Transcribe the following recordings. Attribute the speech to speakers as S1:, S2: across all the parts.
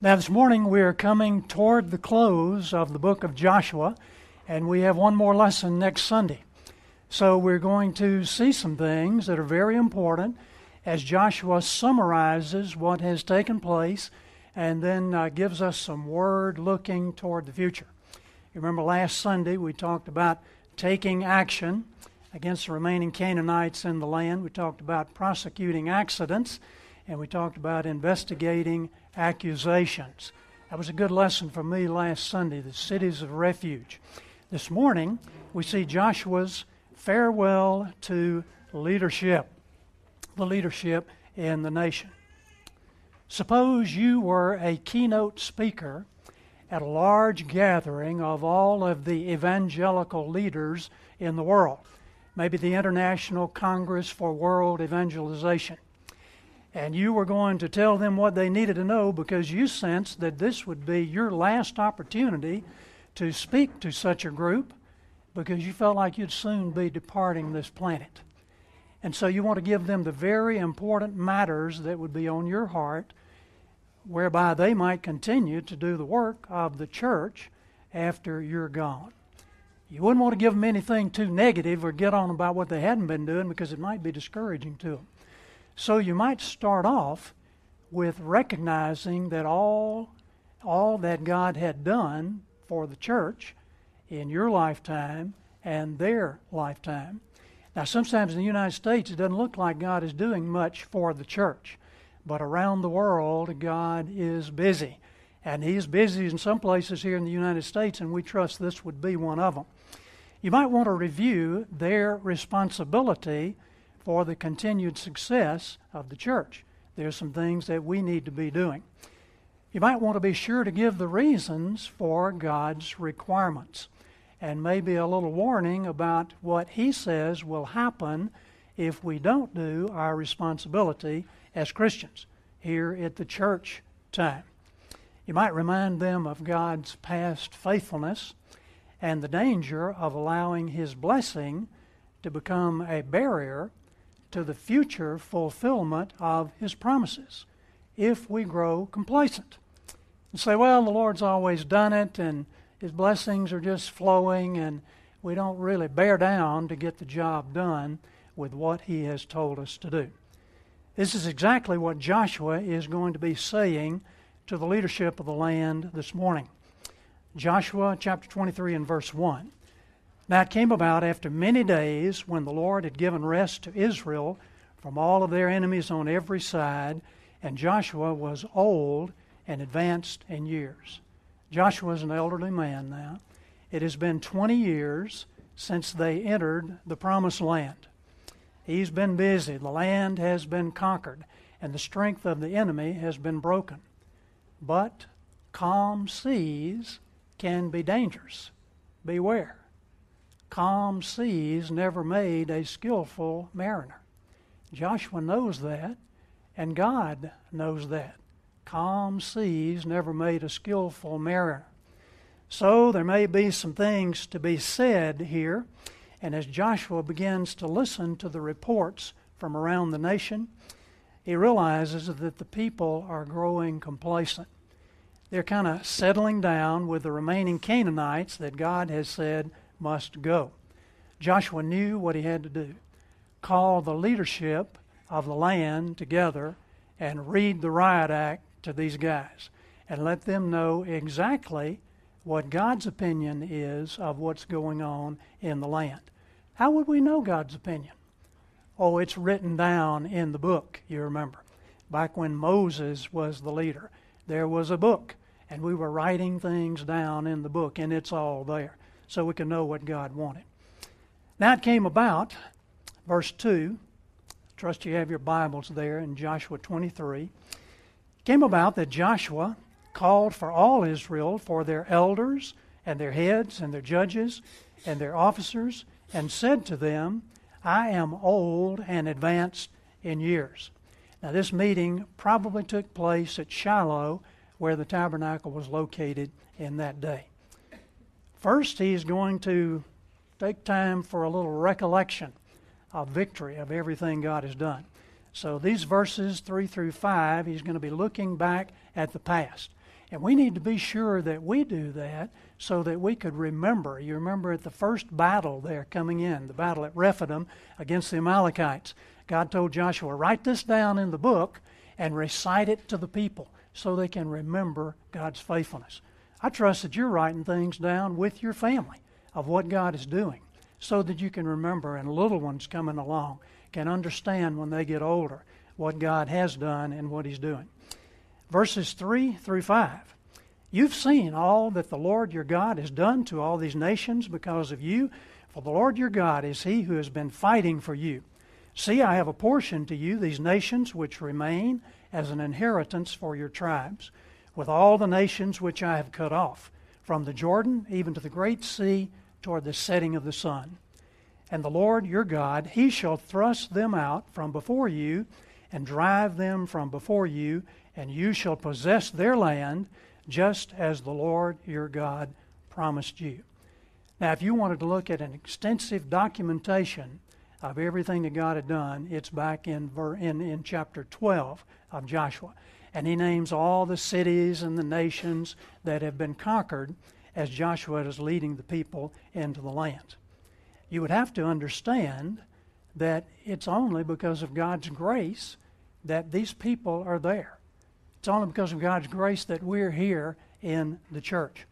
S1: Now, this morning we are coming toward the close of the book of Joshua, and we have one more lesson next Sunday. So, we're going to see some things that are very important as Joshua summarizes what has taken place and then uh, gives us some word looking toward the future. You remember last Sunday we talked about taking action against the remaining Canaanites in the land, we talked about prosecuting accidents, and we talked about investigating accusations. That was a good lesson for me last Sunday, the cities of refuge. This morning, we see Joshua's farewell to leadership, the leadership in the nation. Suppose you were a keynote speaker at a large gathering of all of the evangelical leaders in the world, maybe the International Congress for World Evangelization and you were going to tell them what they needed to know because you sensed that this would be your last opportunity to speak to such a group because you felt like you'd soon be departing this planet. And so you want to give them the very important matters that would be on your heart, whereby they might continue to do the work of the church after you're gone. You wouldn't want to give them anything too negative or get on about what they hadn't been doing because it might be discouraging to them. So you might start off with recognizing that all, all that God had done for the church in your lifetime and their lifetime. Now, sometimes in the United States, it doesn't look like God is doing much for the church, but around the world, God is busy. And He's busy in some places here in the United States, and we trust this would be one of them. You might want to review their responsibility for the continued success of the church. There's some things that we need to be doing. You might want to be sure to give the reasons for God's requirements and maybe a little warning about what He says will happen if we don't do our responsibility as Christians here at the church time. You might remind them of God's past faithfulness and the danger of allowing His blessing to become a barrier to the future fulfillment of His promises if we grow complacent and say, well, the Lord's always done it and His blessings are just flowing and we don't really bear down to get the job done with what He has told us to do. This is exactly what Joshua is going to be saying to the leadership of the land this morning. Joshua chapter 23 and verse 1. Now it came about after many days when the Lord had given rest to Israel from all of their enemies on every side, and Joshua was old and advanced in years. Joshua is an elderly man now. It has been 20 years since they entered the promised land. He's been busy. The land has been conquered, and the strength of the enemy has been broken. But calm seas can be dangerous. Beware. Calm seas never made a skillful mariner. Joshua knows that, and God knows that. Calm seas never made a skillful mariner. So there may be some things to be said here, and as Joshua begins to listen to the reports from around the nation, he realizes that the people are growing complacent. They're kind of settling down with the remaining Canaanites that God has said must go. Joshua knew what he had to do call the leadership of the land together and read the riot act to these guys and let them know exactly what God's opinion is of what's going on in the land. How would we know God's opinion? Oh, it's written down in the book, you remember. Back when Moses was the leader, there was a book, and we were writing things down in the book, and it's all there so we can know what God wanted. Now it came about, verse 2, trust you have your Bibles there in Joshua 23. Came about that Joshua called for all Israel, for their elders and their heads and their judges and their officers, and said to them, I am old and advanced in years. Now, this meeting probably took place at Shiloh, where the tabernacle was located in that day. First, he's going to take time for a little recollection of victory of everything God has done. So, these verses 3 through 5, he's going to be looking back at the past. And we need to be sure that we do that so that we could remember. You remember at the first battle there coming in, the battle at Rephidim against the Amalekites. God told Joshua, write this down in the book and recite it to the people so they can remember God's faithfulness. I trust that you're writing things down with your family of what God is doing so that you can remember and little ones coming along can understand when they get older what God has done and what He's doing. Verses 3 through 5. You've seen all that the Lord your God has done to all these nations because of you, for the Lord your God is He who has been fighting for you. See, I have apportioned to you these nations which remain as an inheritance for your tribes, with all the nations which I have cut off, from the Jordan even to the great sea toward the setting of the sun. And the Lord your God, he shall thrust them out from before you and drive them from before you, and you shall possess their land, just as the Lord your God promised you. Now, if you wanted to look at an extensive documentation of everything that God had done, it's back in, in, in chapter 12 of Joshua. And he names all the cities and the nations that have been conquered as Joshua is leading the people into the land. You would have to understand that it's only because of God's grace that these people are there. It's only because of God's grace that we're here in the church.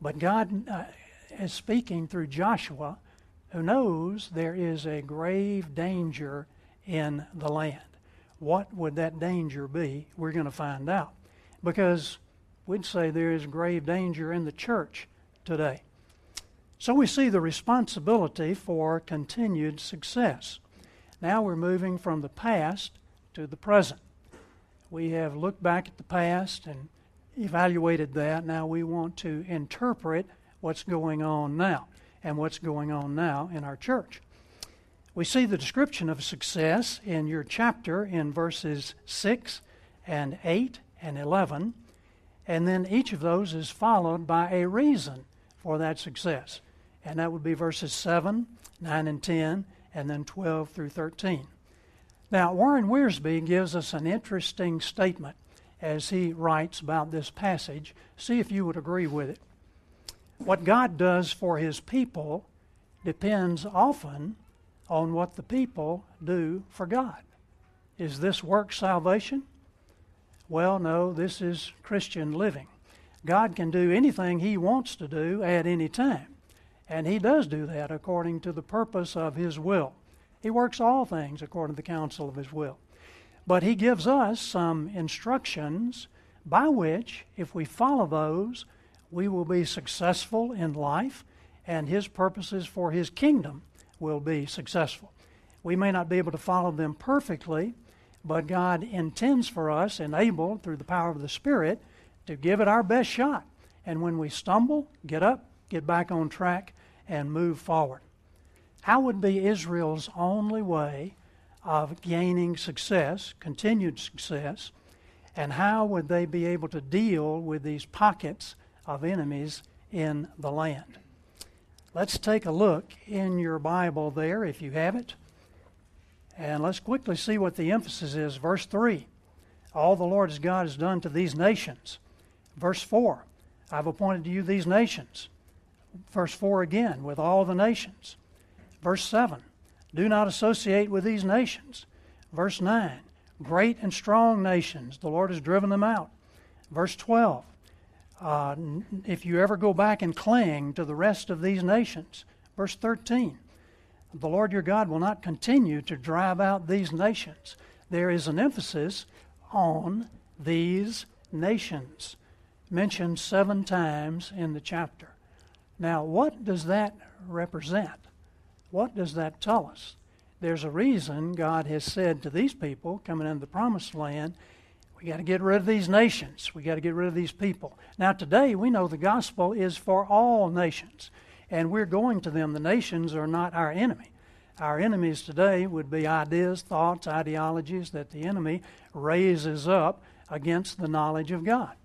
S1: But God uh, is speaking through Joshua, who knows there is a grave danger in the land. What would that danger be? We're going to find out. Because we'd say there is grave danger in the church today. So we see the responsibility for continued success. Now we're moving from the past to the present. We have looked back at the past and evaluated that. Now we want to interpret what's going on now and what's going on now in our church. We see the description of success in your chapter in verses 6 and 8 and 11, and then each of those is followed by a reason for that success and that would be verses 7, 9, and 10, and then 12 through 13. Now, Warren Wiersbe gives us an interesting statement as he writes about this passage. See if you would agree with it. What God does for his people depends often on what the people do for God. Is this work salvation? Well, no, this is Christian living. God can do anything he wants to do at any time. And he does do that according to the purpose of his will. He works all things according to the counsel of his will. But he gives us some instructions by which, if we follow those, we will be successful in life and his purposes for his kingdom will be successful. We may not be able to follow them perfectly, but God intends for us, enabled through the power of the Spirit, to give it our best shot. And when we stumble, get up, get back on track, and move forward. How would be Israel's only way of gaining success, continued success, and how would they be able to deal with these pockets of enemies in the land? Let's take a look in your Bible there, if you have it, and let's quickly see what the emphasis is. Verse 3 All the Lord's God has done to these nations. Verse 4 I've appointed to you these nations. Verse 4 again, with all the nations. Verse 7, do not associate with these nations. Verse 9, great and strong nations, the Lord has driven them out. Verse 12, uh, if you ever go back and cling to the rest of these nations. Verse 13, the Lord your God will not continue to drive out these nations. There is an emphasis on these nations, mentioned seven times in the chapter. Now, what does that represent? What does that tell us? There's a reason God has said to these people coming into the promised land, we got to get rid of these nations. We got to get rid of these people. Now, today, we know the gospel is for all nations, and we're going to them. The nations are not our enemy. Our enemies today would be ideas, thoughts, ideologies that the enemy raises up against the knowledge of God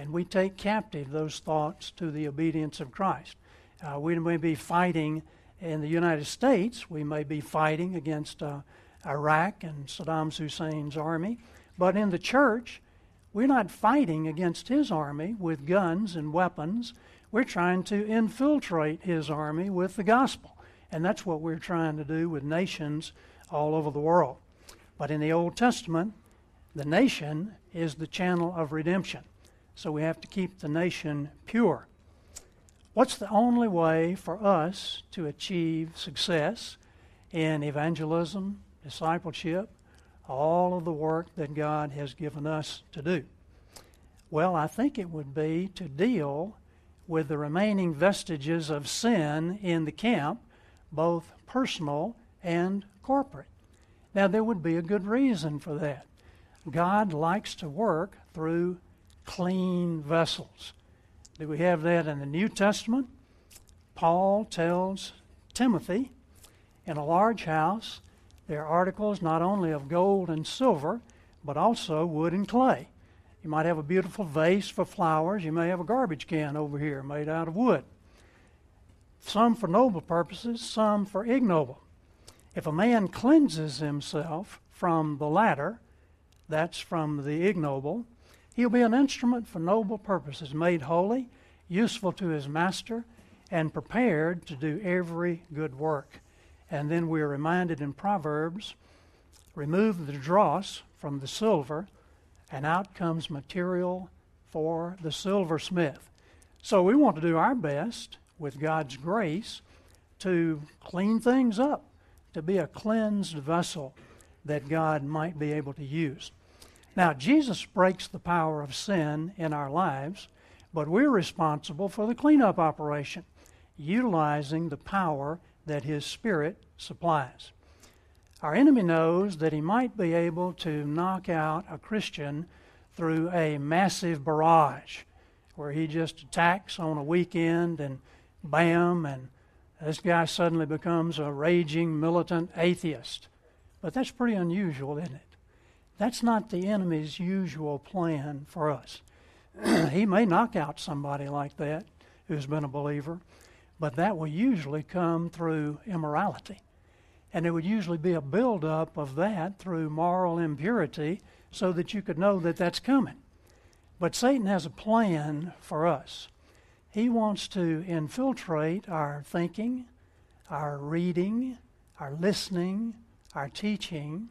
S1: and we take captive those thoughts to the obedience of Christ. Uh, we may be fighting in the United States, we may be fighting against uh, Iraq and Saddam Hussein's army, but in the church, We're not fighting against his army with guns and weapons. We're trying to infiltrate his army with the gospel. And that's what we're trying to do with nations all over the world. But in the Old Testament, the nation is the channel of redemption. So we have to keep the nation pure. What's the only way for us to achieve success in evangelism, discipleship, all of the work that God has given us to do? Well, I think it would be to deal with the remaining vestiges of sin in the camp, both personal and corporate. Now, there would be a good reason for that. God likes to work through clean vessels. Do we have that in the New Testament? Paul tells Timothy in a large house there are articles not only of gold and silver, but also wood and clay. You might have a beautiful vase for flowers. You may have a garbage can over here made out of wood. Some for noble purposes, some for ignoble. If a man cleanses himself from the latter, that's from the ignoble, he'll be an instrument for noble purposes, made holy, useful to his master, and prepared to do every good work. And then we're reminded in Proverbs remove the dross from the silver, and out comes material for the silversmith. So we want to do our best with God's grace to clean things up, to be a cleansed vessel that God might be able to use. Now, Jesus breaks the power of sin in our lives, but we're responsible for the cleanup operation, utilizing the power that His Spirit supplies. Our enemy knows that he might be able to knock out a Christian through a massive barrage where he just attacks on a weekend and bam, and this guy suddenly becomes a raging militant atheist. But that's pretty unusual, isn't it? That's not the enemy's usual plan for us. he may knock out somebody like that who's been a believer, but that will usually come through immorality. And it would usually be a buildup of that through moral impurity so that you could know that that's coming. But Satan has a plan for us. He wants to infiltrate our thinking, our reading, our listening, our teaching,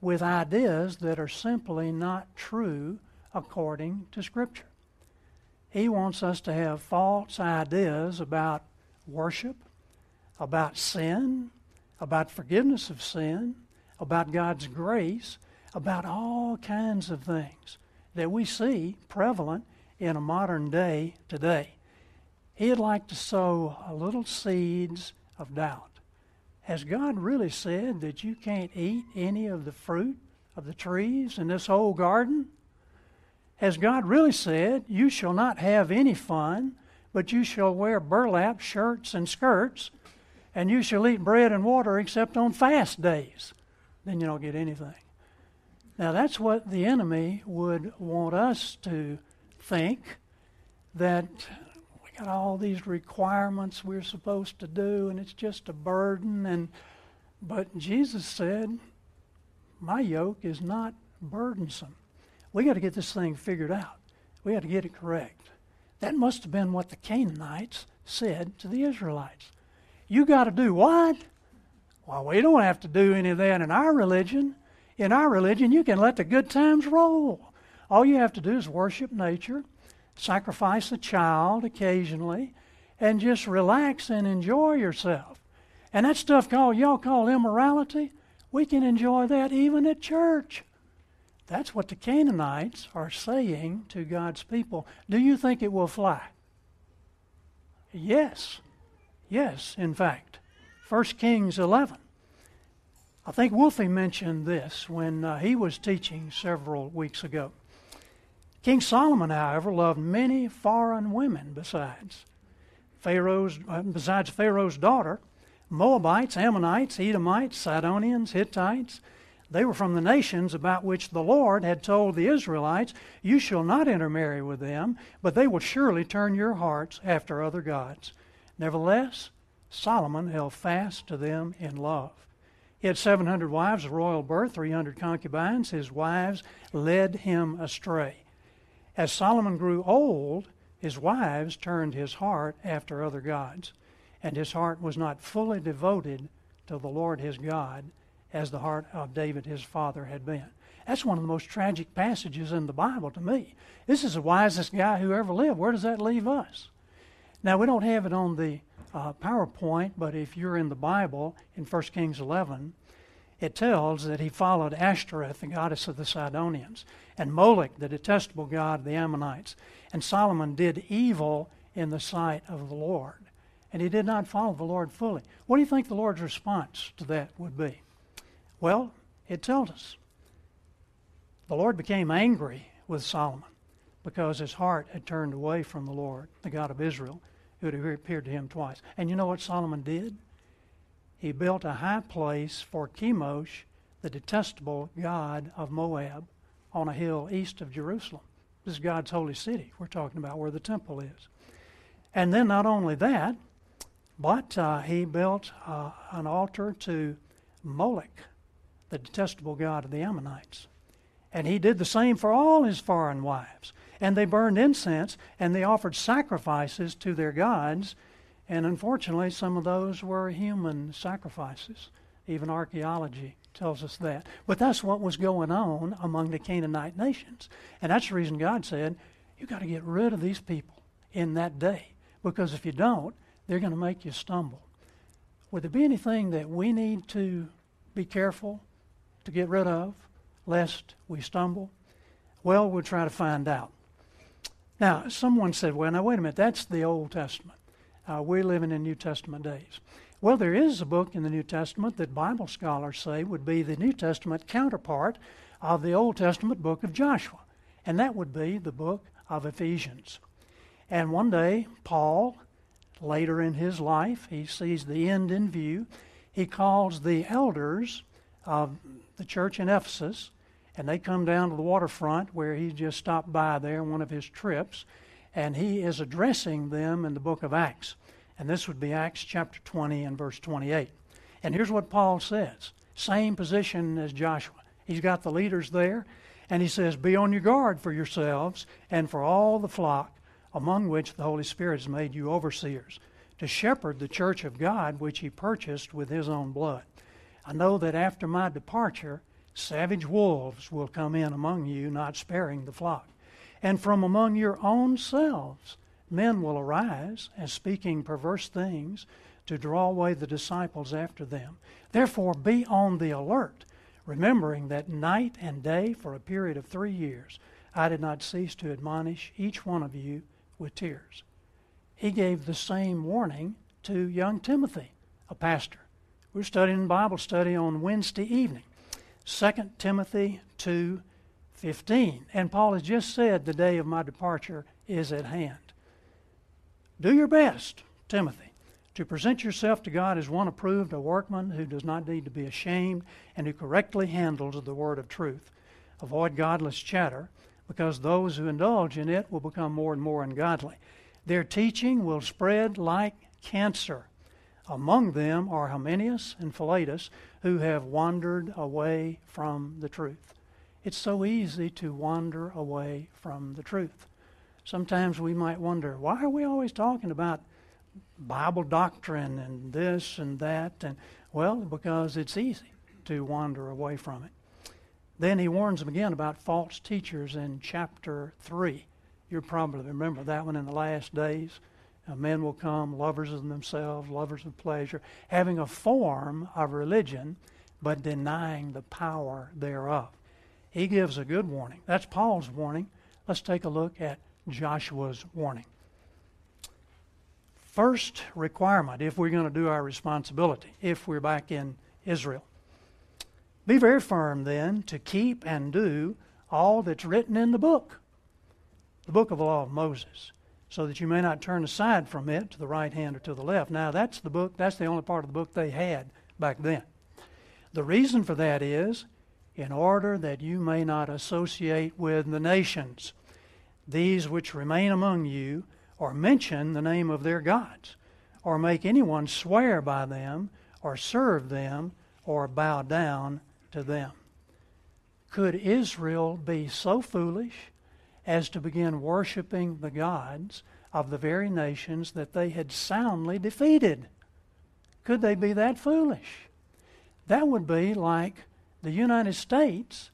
S1: with ideas that are simply not true according to Scripture. He wants us to have false ideas about worship, about sin, about forgiveness of sin, about God's grace, about all kinds of things that we see prevalent in a modern day today. He'd like to sow a little seeds of doubt. Has God really said that you can't eat any of the fruit of the trees in this whole garden? Has God really said, You shall not have any fun, but you shall wear burlap shirts and skirts, and you shall eat bread and water except on fast days? Then you don't get anything. Now, that's what the enemy would want us to think that we got all these requirements we're supposed to do, and it's just a burden. And but Jesus said, "My yoke is not burdensome." We got to get this thing figured out. We got to get it correct. That must have been what the Canaanites said to the Israelites. You got to do what? Well, we don't have to do any of that in our religion. In our religion, you can let the good times roll. All you have to do is worship nature sacrifice a child occasionally, and just relax and enjoy yourself. And that stuff called y'all call immorality, we can enjoy that even at church. That's what the Canaanites are saying to God's people. Do you think it will fly? Yes. Yes, in fact. 1 Kings 11. I think Wolfie mentioned this when uh, he was teaching several weeks ago. King Solomon, however, loved many foreign women besides Pharaoh's, uh, besides Pharaoh's daughter, Moabites, Ammonites, Edomites, Sidonians, Hittites. They were from the nations about which the Lord had told the Israelites, You shall not intermarry with them, but they will surely turn your hearts after other gods. Nevertheless, Solomon held fast to them in love. He had 700 wives of royal birth, 300 concubines. His wives led him astray. As Solomon grew old, his wives turned his heart after other gods, and his heart was not fully devoted to the Lord his God as the heart of David his father had been. That's one of the most tragic passages in the Bible to me. This is the wisest guy who ever lived. Where does that leave us? Now, we don't have it on the uh, PowerPoint, but if you're in the Bible in 1 Kings 11, it tells that he followed Ashtoreth, the goddess of the Sidonians, and Moloch, the detestable god of the Ammonites. And Solomon did evil in the sight of the Lord. And he did not follow the Lord fully. What do you think the Lord's response to that would be? Well, it tells us. The Lord became angry with Solomon because his heart had turned away from the Lord, the God of Israel, who had appeared to him twice. And you know what Solomon did? He built a high place for Chemosh, the detestable god of Moab, on a hill east of Jerusalem. This is God's holy city. We're talking about where the temple is. And then not only that, but uh, he built uh, an altar to Moloch, the detestable god of the Ammonites. And he did the same for all his foreign wives. And they burned incense and they offered sacrifices to their gods. And unfortunately, some of those were human sacrifices. Even archaeology tells us that. But that's what was going on among the Canaanite nations. And that's the reason God said, You've got to get rid of these people in that day. Because if you don't, they're going to make you stumble. Would there be anything that we need to be careful to get rid of, lest we stumble? Well, we'll try to find out. Now, someone said, well, now wait a minute, that's the Old Testament. Uh, we're living in New Testament days. Well, there is a book in the New Testament that Bible scholars say would be the New Testament counterpart of the Old Testament book of Joshua, and that would be the book of Ephesians. And one day, Paul, later in his life, he sees the end in view. He calls the elders of the church in Ephesus, and they come down to the waterfront where he just stopped by there on one of his trips, and he is addressing them in the book of Acts. And this would be Acts chapter 20 and verse 28. And here's what Paul says same position as Joshua. He's got the leaders there, and he says, Be on your guard for yourselves and for all the flock among which the Holy Spirit has made you overseers, to shepherd the church of God which he purchased with his own blood. I know that after my departure, savage wolves will come in among you, not sparing the flock. And from among your own selves, men will arise, as speaking perverse things, to draw away the disciples after them. Therefore, be on the alert, remembering that night and day for a period of three years I did not cease to admonish each one of you with tears. He gave the same warning to young Timothy, a pastor. We're studying Bible study on Wednesday evening. 2 Timothy 2:15. And Paul has just said the day of my departure is at hand. Do your best, Timothy, to present yourself to God as one approved, a workman who does not need to be ashamed and who correctly handles the word of truth. Avoid godless chatter, because those who indulge in it will become more and more ungodly. Their teaching will spread like cancer. Among them are Hymenaeus and Philetus, who have wandered away from the truth. It's so easy to wander away from the truth. Sometimes we might wonder, why are we always talking about Bible doctrine and this and that? And well, because it's easy to wander away from it. Then he warns them again about false teachers in chapter 3. You probably remember that one in the last days. Men will come, lovers of themselves, lovers of pleasure, having a form of religion, but denying the power thereof. He gives a good warning. That's Paul's warning. Let's take a look at Joshua's warning. First requirement, if we're going to do our responsibility, if we're back in Israel. Be very firm then to keep and do all that's written in the book, the book of the law of Moses so that you may not turn aside from it to the right hand or to the left. Now, that's the book, that's the only part of the book they had back then. The reason for that is in order that you may not associate with the nations, these which remain among you, or mention the name of their gods, or make anyone swear by them, or serve them, or bow down to them. Could Israel be so foolish as to begin worshiping the gods of the very nations that they had soundly defeated? Could they be that foolish? That would be like the United States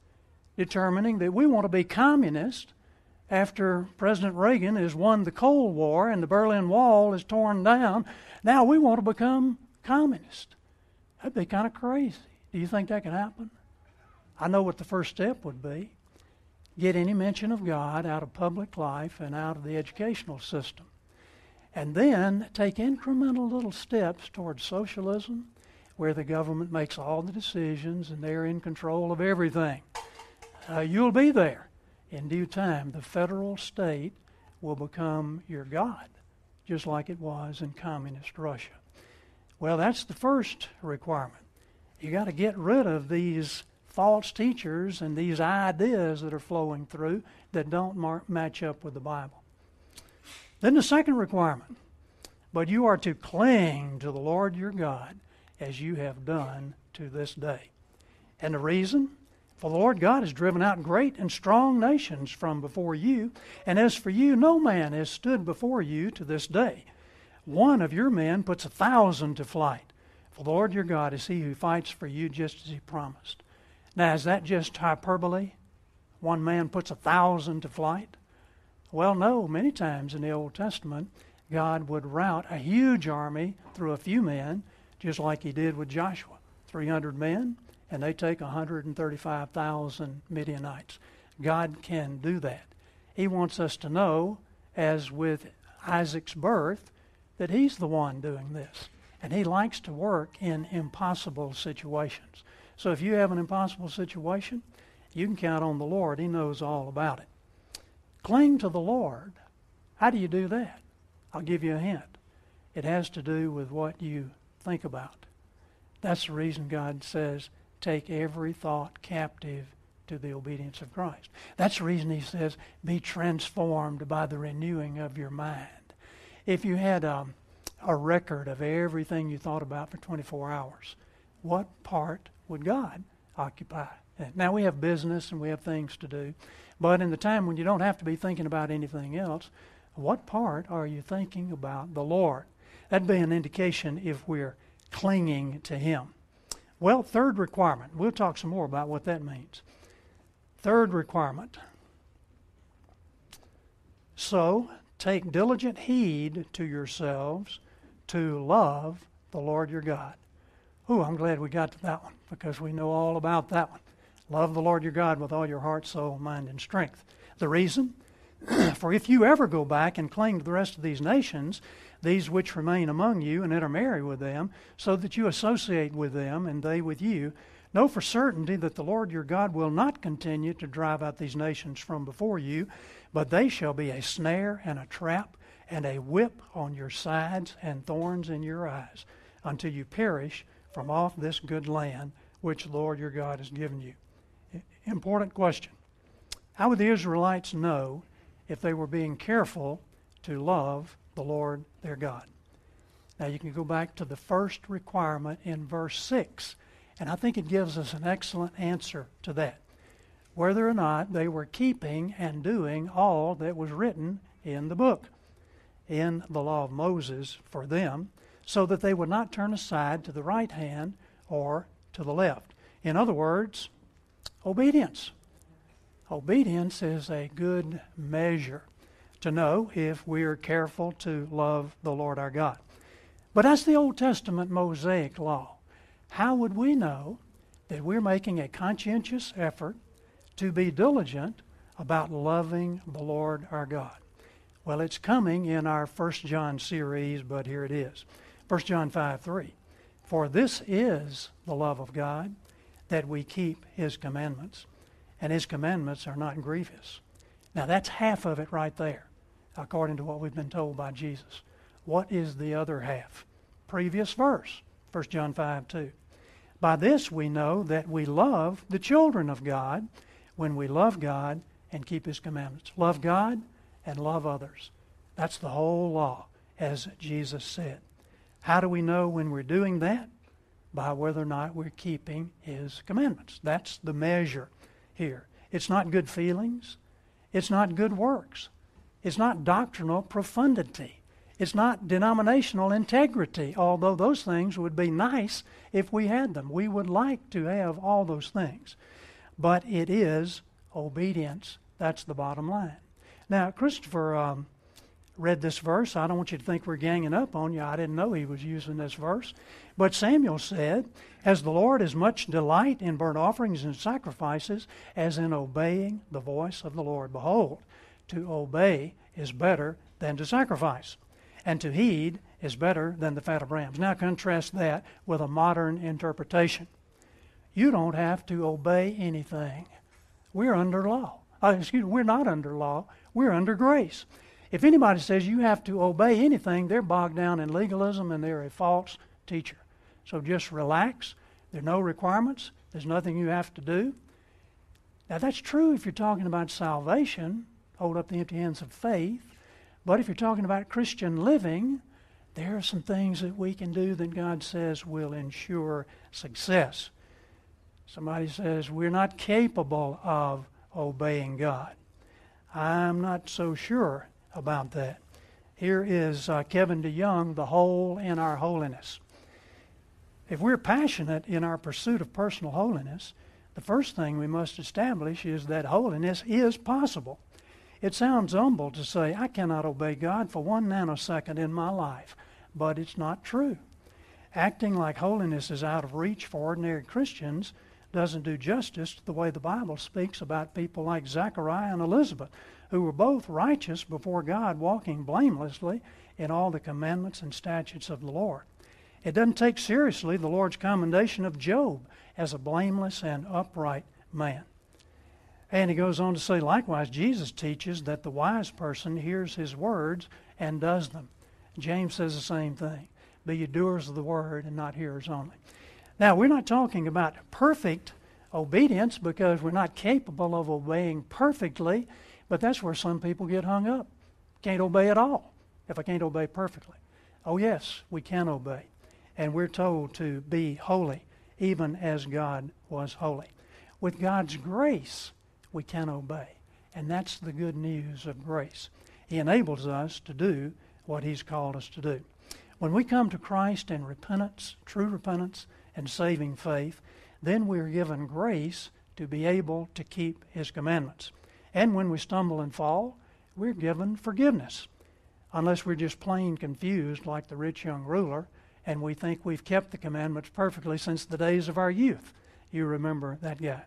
S1: determining that we want to be communist after President Reagan has won the Cold War and the Berlin Wall is torn down. Now we want to become communist. That'd be kind of crazy. Do you think that could happen? I know what the first step would be get any mention of God out of public life and out of the educational system. And then take incremental little steps towards socialism, where the government makes all the decisions and they're in control of everything. Uh, you'll be there. In due time, the federal state will become your God, just like it was in communist Russia. Well, that's the first requirement. You got to get rid of these false teachers and these ideas that are flowing through that don't mar- match up with the Bible. Then the second requirement, but you are to cling to the Lord your God as you have done to this day. And the reason? For the Lord God has driven out great and strong nations from before you, and as for you, no man has stood before you to this day. One of your men puts a thousand to flight. For the Lord your God is he who fights for you just as he promised. Now, is that just hyperbole? One man puts a thousand to flight? Well, no. Many times in the Old Testament, God would rout a huge army through a few men, just like he did with Joshua 300 men, and they take 135,000 Midianites. God can do that. He wants us to know, as with Isaac's birth, that he's the one doing this. And he likes to work in impossible situations. So if you have an impossible situation, you can count on the Lord. He knows all about it. Cling to the Lord. How do you do that? I'll give you a hint. It has to do with what you think about. That's the reason God says, take every thought captive to the obedience of Christ. That's the reason He says, be transformed by the renewing of your mind. If you had a, um, a record of everything you thought about for 24 hours, what part would God occupy? Now we have business and we have things to do, but in the time when you don't have to be thinking about anything else, what part are you thinking about the Lord? That'd be an indication if we're clinging to Him. Well, third requirement. We'll talk some more about what that means. Third requirement. So, take diligent heed to yourselves to love the Lord your God. Ooh, I'm glad we got to that one because we know all about that one. Love the Lord your God with all your heart, soul, mind, and strength. The reason? For if you ever go back and cling to the rest of these nations, these which remain among you, and intermarry with them, so that you associate with them and they with you, know for certainty that the Lord your God will not continue to drive out these nations from before you, but they shall be a snare and a trap and a whip on your sides and thorns in your eyes, until you perish from off this good land which Lord your God has given you. Important question. How would the Israelites know if they were being careful to love the Lord their God? Now you can go back to the first requirement in verse 6, and I think it gives us an excellent answer to that. Whether or not they were keeping and doing all that was written in the book, in the law of Moses for them, so that they would not turn aside to the right hand or to the left. In other words, obedience. Obedience is a good measure to know if we are careful to love the Lord our God. But as the Old Testament Mosaic law, how would we know that we're making a conscientious effort to be diligent about loving the Lord our God? Well, it's coming in our First John series, but here it is. 1 John 5 3. For this is the love of God, that we keep his commandments, and his commandments are not grievous. Now that's half of it right there, according to what we've been told by Jesus. What is the other half? Previous verse, 1 John 5 2. By this we know that we love the children of God when we love God and keep his commandments. Love God and love others. That's the whole law, as Jesus said. How do we know when we're doing that? by whether or not we're keeping His commandments. That's the measure here. It's not good feelings, it's not good works, it's not doctrinal profundity. It's not denominational integrity, although those things would be nice if we had them. We would like to have all those things. But it is obedience. That's the bottom line. Now, Christopher um, read this verse. I don't want you to think we're ganging up on you. I didn't know he was using this verse. But Samuel said, As the Lord has much delight in burnt offerings and sacrifices as in obeying the voice of the Lord. Behold, to obey is better than to sacrifice and to heed is better than the fat of rams. Now contrast that with a modern interpretation. You don't have to obey anything. We're under law. Uh, excuse me, we're not under law. We're under grace. If anybody says you have to obey anything, they're bogged down in legalism and they're a false teacher. So just relax. There are no requirements. There's nothing you have to do. Now that's true if you're talking about salvation. Hold up the empty hands of faith. But if you're talking about Christian living, there are some things that we can do that God says will ensure success. Somebody says we're not capable of obeying God. I'm not so sure about that. Here is uh, Kevin DeYoung, The Hole in Our Holiness. If we're passionate in our pursuit of personal holiness, the first thing we must establish is that holiness is possible. It sounds humble to say, I cannot obey God for one nanosecond in my life, but it's not true. Acting like holiness is out of reach for ordinary Christians doesn't do justice to the way the Bible speaks about people like Zechariah and Elizabeth, who were both righteous before God, walking blamelessly in all the commandments and statutes of the Lord. It doesn't take seriously the Lord's commendation of Job as a blameless and upright man. And he goes on to say, likewise, Jesus teaches that the wise person hears his words and does them. James says the same thing. Be ye doers of the word and not hearers only. Now, we're not talking about perfect obedience because we're not capable of obeying perfectly, but that's where some people get hung up. Can't obey at all if I can't obey perfectly. Oh, yes, we can obey. And we're told to be holy, even as God was holy. With God's grace, we can obey. And that's the good news of grace. He enables us to do what He's called us to do. When we come to Christ in repentance, true repentance, and saving faith, then we're given grace to be able to keep His commandments. And when we stumble and fall, we're given forgiveness. Unless we're just plain confused, like the rich young ruler, and we think we've kept the commandments perfectly since the days of our youth. You remember that guy.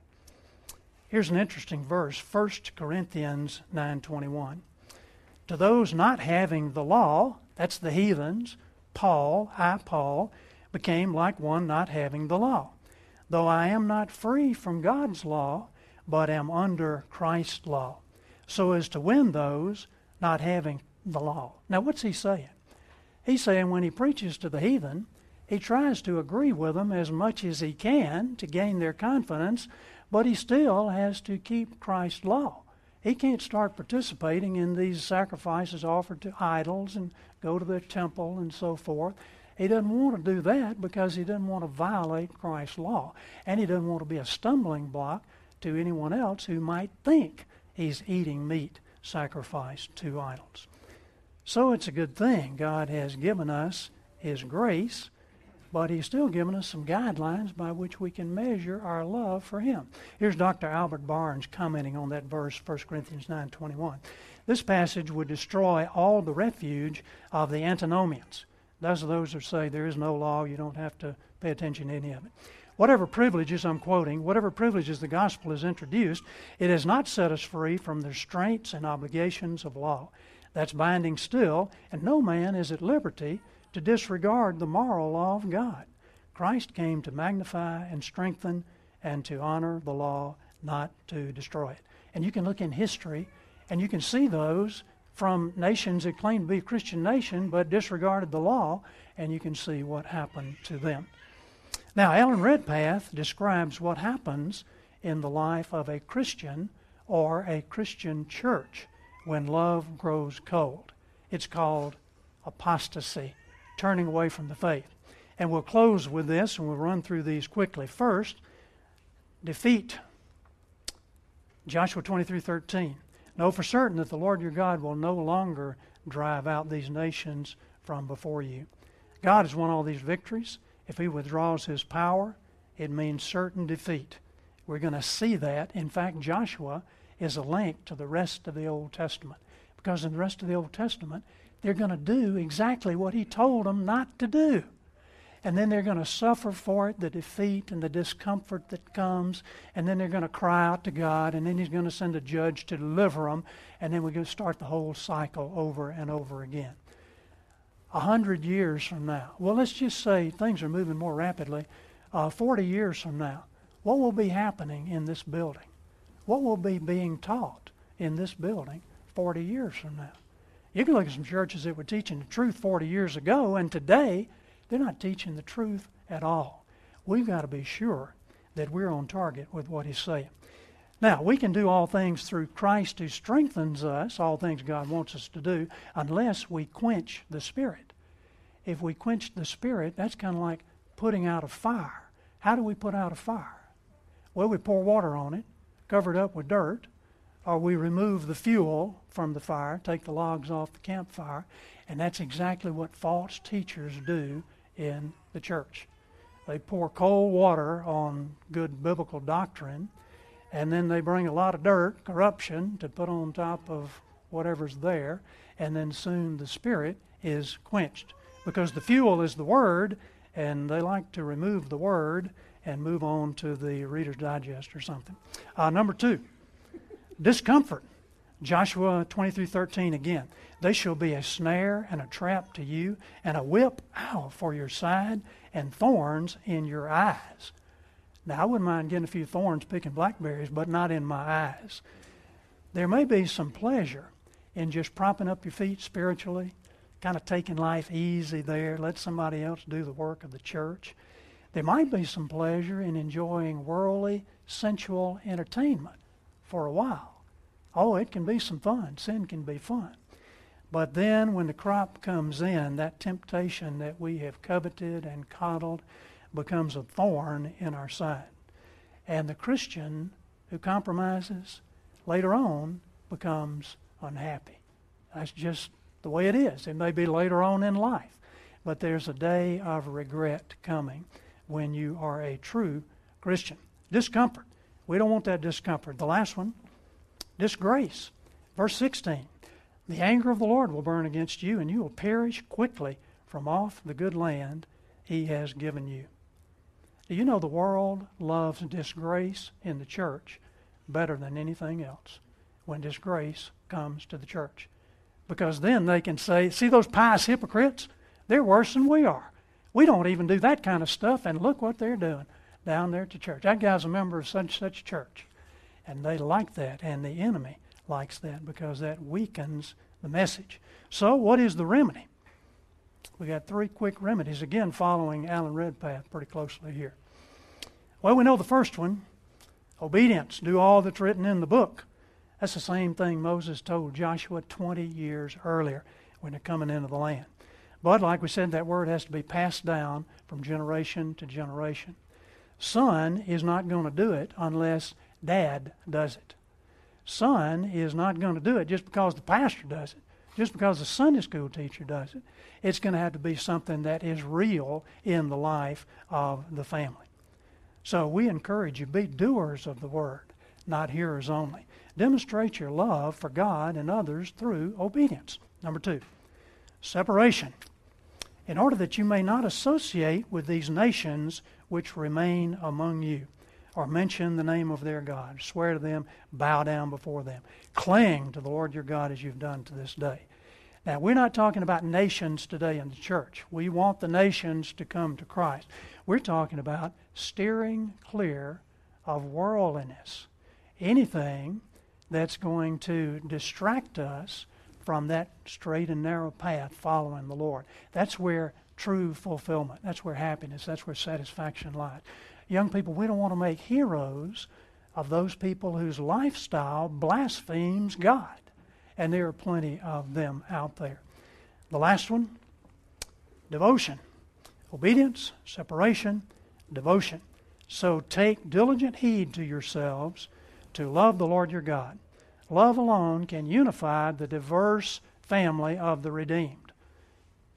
S1: Here's an interesting verse, 1 Corinthians 9:21. To those not having the law, that's the heathens, Paul, I Paul, became like one not having the law. Though I am not free from God's law, but am under Christ's law, so as to win those not having the law. Now what's he saying? He's saying when he preaches to the heathen, he tries to agree with them as much as he can to gain their confidence but he still has to keep Christ's law. He can't start participating in these sacrifices offered to idols and go to the temple and so forth. He doesn't want to do that because he doesn't want to violate Christ's law. And he doesn't want to be a stumbling block to anyone else who might think he's eating meat sacrificed to idols. So it's a good thing God has given us His grace but he's still given us some guidelines by which we can measure our love for him. Here's Dr. Albert Barnes commenting on that verse, 1 Corinthians 9:21. This passage would destroy all the refuge of the antinomians. Those are those who say there is no law, you don't have to pay attention to any of it. Whatever privileges I'm quoting, whatever privileges the gospel has introduced, it has not set us free from the restraints and obligations of law. That's binding still, and no man is at liberty to disregard the moral law of God. Christ came to magnify and strengthen and to honor the law, not to destroy it. And you can look in history and you can see those from nations that claimed to be a Christian nation but disregarded the law, and you can see what happened to them. Now, Alan Redpath describes what happens in the life of a Christian or a Christian church when love grows cold. It's called apostasy turning away from the faith. And we'll close with this and we'll run through these quickly. First, defeat. Joshua 23:13. Know for certain that the Lord your God will no longer drive out these nations from before you. God has won all these victories. If he withdraws his power, it means certain defeat. We're going to see that. In fact, Joshua is a link to the rest of the Old Testament. Because in the rest of the Old Testament, they're going to do exactly what he told them not to do. And then they're going to suffer for it, the defeat and the discomfort that comes. And then they're going to cry out to God. And then He's going to send a judge to deliver them. And then we're going to start the whole cycle over and over again. A hundred years from now, well, let's just say things are moving more rapidly. Uh, 40 years from now, what will be happening in this building? What will be being taught in this building 40 years from now? You can look at some churches that were teaching the truth 40 years ago, and today they're not teaching the truth at all. We've got to be sure that we're on target with what He's saying. Now, we can do all things through Christ who strengthens us, all things God wants us to do, unless we quench the Spirit. If we quench the Spirit, that's kind of like putting out a fire. How do we put out a fire? Well, we pour water on it, cover it up with dirt, or we remove the fuel from the fire, take the logs off the campfire, and that's exactly what false teachers do in the church. They pour cold water on good biblical doctrine, and then they bring a lot of dirt, corruption, to put on top of whatever's there, and then soon the spirit is quenched. Because the fuel is the Word, and they like to remove the Word and move on to the Reader's Digest or something. Uh, number two, discomfort. Joshua 23:13 again. They shall be a snare and a trap to you, and a whip ow for your side, and thorns in your eyes. Now I wouldn't mind getting a few thorns picking blackberries, but not in my eyes. There may be some pleasure in just propping up your feet spiritually, kind of taking life easy there, let somebody else do the work of the church. There might be some pleasure in enjoying worldly, sensual entertainment for a while. Oh, it can be some fun. Sin can be fun. But then when the crop comes in, that temptation that we have coveted and coddled becomes a thorn in our side. And the Christian who compromises later on becomes unhappy. That's just the way it is. It may be later on in life, but there's a day of regret coming when you are a true Christian. Discomfort. We don't want that discomfort. The last one disgrace. Verse 16 The anger of the Lord will burn against you, and you will perish quickly from off the good land he has given you. Do you know the world loves disgrace in the church better than anything else when disgrace comes to the church? Because then they can say, see those pious hypocrites? They're worse than we are. We don't even do that kind of stuff, and look what they're doing down there at the church. That guy's a member of such such church. And they like that, and the enemy likes that because that weakens the message. So, what is the remedy? We got three quick remedies, again, following Alan Redpath pretty closely here. Well, we know the first one obedience. Do all that's written in the book. That's the same thing Moses told Joshua 20 years earlier when they're coming into the land. But, like we said, that word has to be passed down from generation to generation. Son is not going to do it unless Dad does it. Son is not going to do it just because the pastor does it, just because the Sunday school teacher does it. It's going to have to be something that is real in the life of the family. So we encourage you be doers of the word, not hearers only. Demonstrate your love for God and others through obedience. Number two, separation. In order that you may not associate with these nations which remain among you or mention the name of their God. Swear to them, bow down before them. Cling to the Lord your God as you've done to this day. Now, we're not talking about nations today in the church. We want the nations to come to Christ. We're talking about steering clear of worldliness. Anything that's going to distract us from that straight and narrow path following the Lord. That's where true fulfillment, that's where happiness, that's where satisfaction lies young people, we don't want to make heroes of those people whose lifestyle blasphemes God. And there are plenty of them out there. The last one devotion. obedience, separation, devotion. So take diligent heed to yourselves to love the Lord your God. Love alone can unify the diverse family of the redeemed.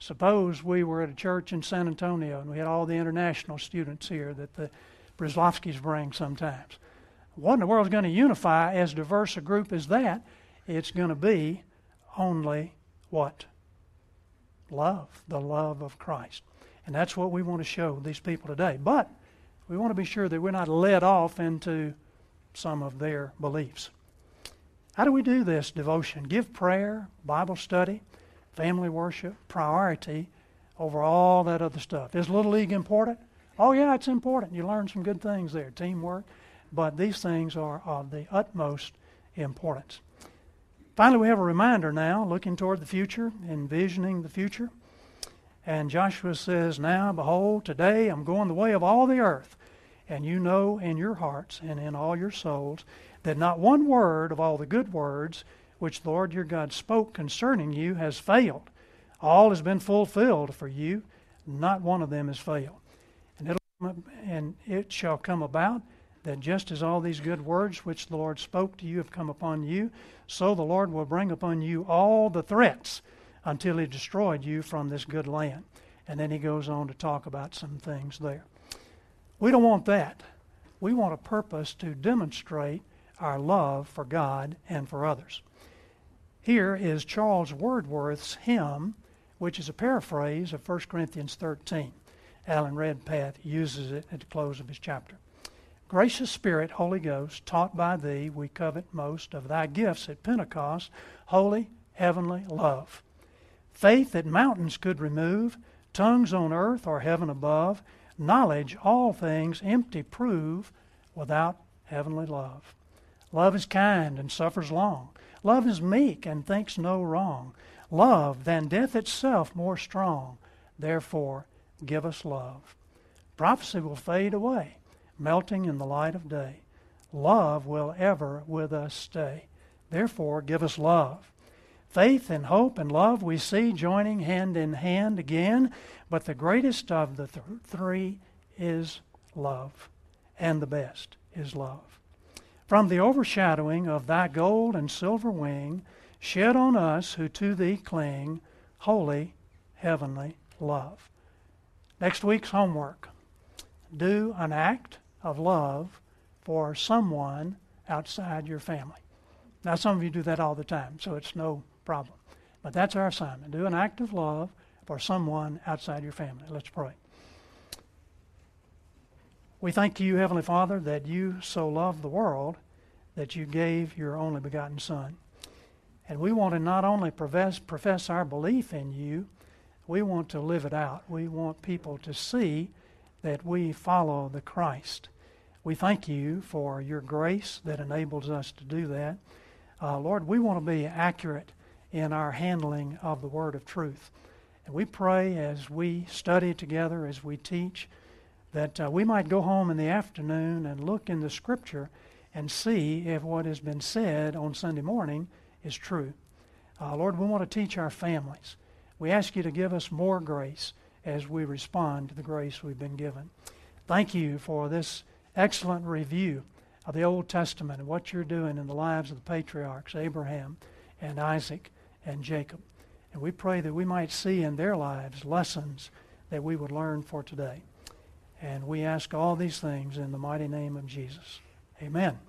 S1: Suppose we were at a church in San Antonio and we had all the international students here that the Brzezowskis bring sometimes. What in the world is going to unify as diverse a group as that? It's going to be only what? Love, the love of Christ. And that's what we want to show these people today. But we want to be sure that we're not led off into some of their beliefs. How do we do this devotion? Give prayer, Bible study, family worship, priority over all that other stuff. Is Little League important? Oh, yeah, it's important. You learn some good things there, teamwork. But these things are of the utmost importance. Finally, we have a reminder now, looking toward the future, envisioning the future. And Joshua says, Now, behold, today I'm going the way of all the earth. And you know in your hearts and in all your souls that not one word of all the good words which the Lord your God spoke concerning you has failed. All has been fulfilled for you, not one of them has failed. And, it'll, and it shall come about that just as all these good words which the Lord spoke to you have come upon you, so the Lord will bring upon you all the threats until he destroyed you from this good land. And then he goes on to talk about some things there. We don't want that. We want a purpose to demonstrate our love for God and for others. Here is Charles Wordsworth's hymn, which is a paraphrase of 1 Corinthians 13. Alan Redpath uses it at the close of his chapter. Gracious Spirit, Holy Ghost, taught by thee, we covet most of thy gifts at Pentecost, holy, heavenly love. Faith that mountains could remove, tongues on earth or heaven above, knowledge all things empty prove without heavenly love. Love is kind and suffers long. Love is meek and thinks no wrong. Love than death itself more strong. Therefore, give us love. Prophecy will fade away, melting in the light of day. Love will ever with us stay. Therefore, give us love. Faith and hope and love we see joining hand in hand again, but the greatest of the th- three is love, and the best is love. From the overshadowing of thy gold and silver wing, shed on us who to thee cling, holy, heavenly love. Next week's homework do an act of love for someone outside your family. Now, some of you do that all the time, so it's no problem. But that's our assignment. Do an act of love for someone outside your family. Let's pray. We thank you, Heavenly Father, that you so loved the world that you gave your only begotten Son. And we want to not only profess, profess our belief in you, we want to live it out. We want people to see that we follow the Christ. We thank you for your grace that enables us to do that. Uh, Lord, we want to be accurate in our handling of the word of truth. And we pray as we study together, as we teach, that uh, we might go home in the afternoon and look in the Scripture and see if what has been said on Sunday morning is true. Uh, Lord, we want to teach our families. We ask you to give us more grace as we respond to the grace we've been given. Thank you for this excellent review of the Old Testament and what you're doing in the lives of the patriarchs, Abraham and Isaac and Jacob. And we pray that we might see in their lives lessons that we would learn for today. And we ask all these things in the mighty name of Jesus. Amen.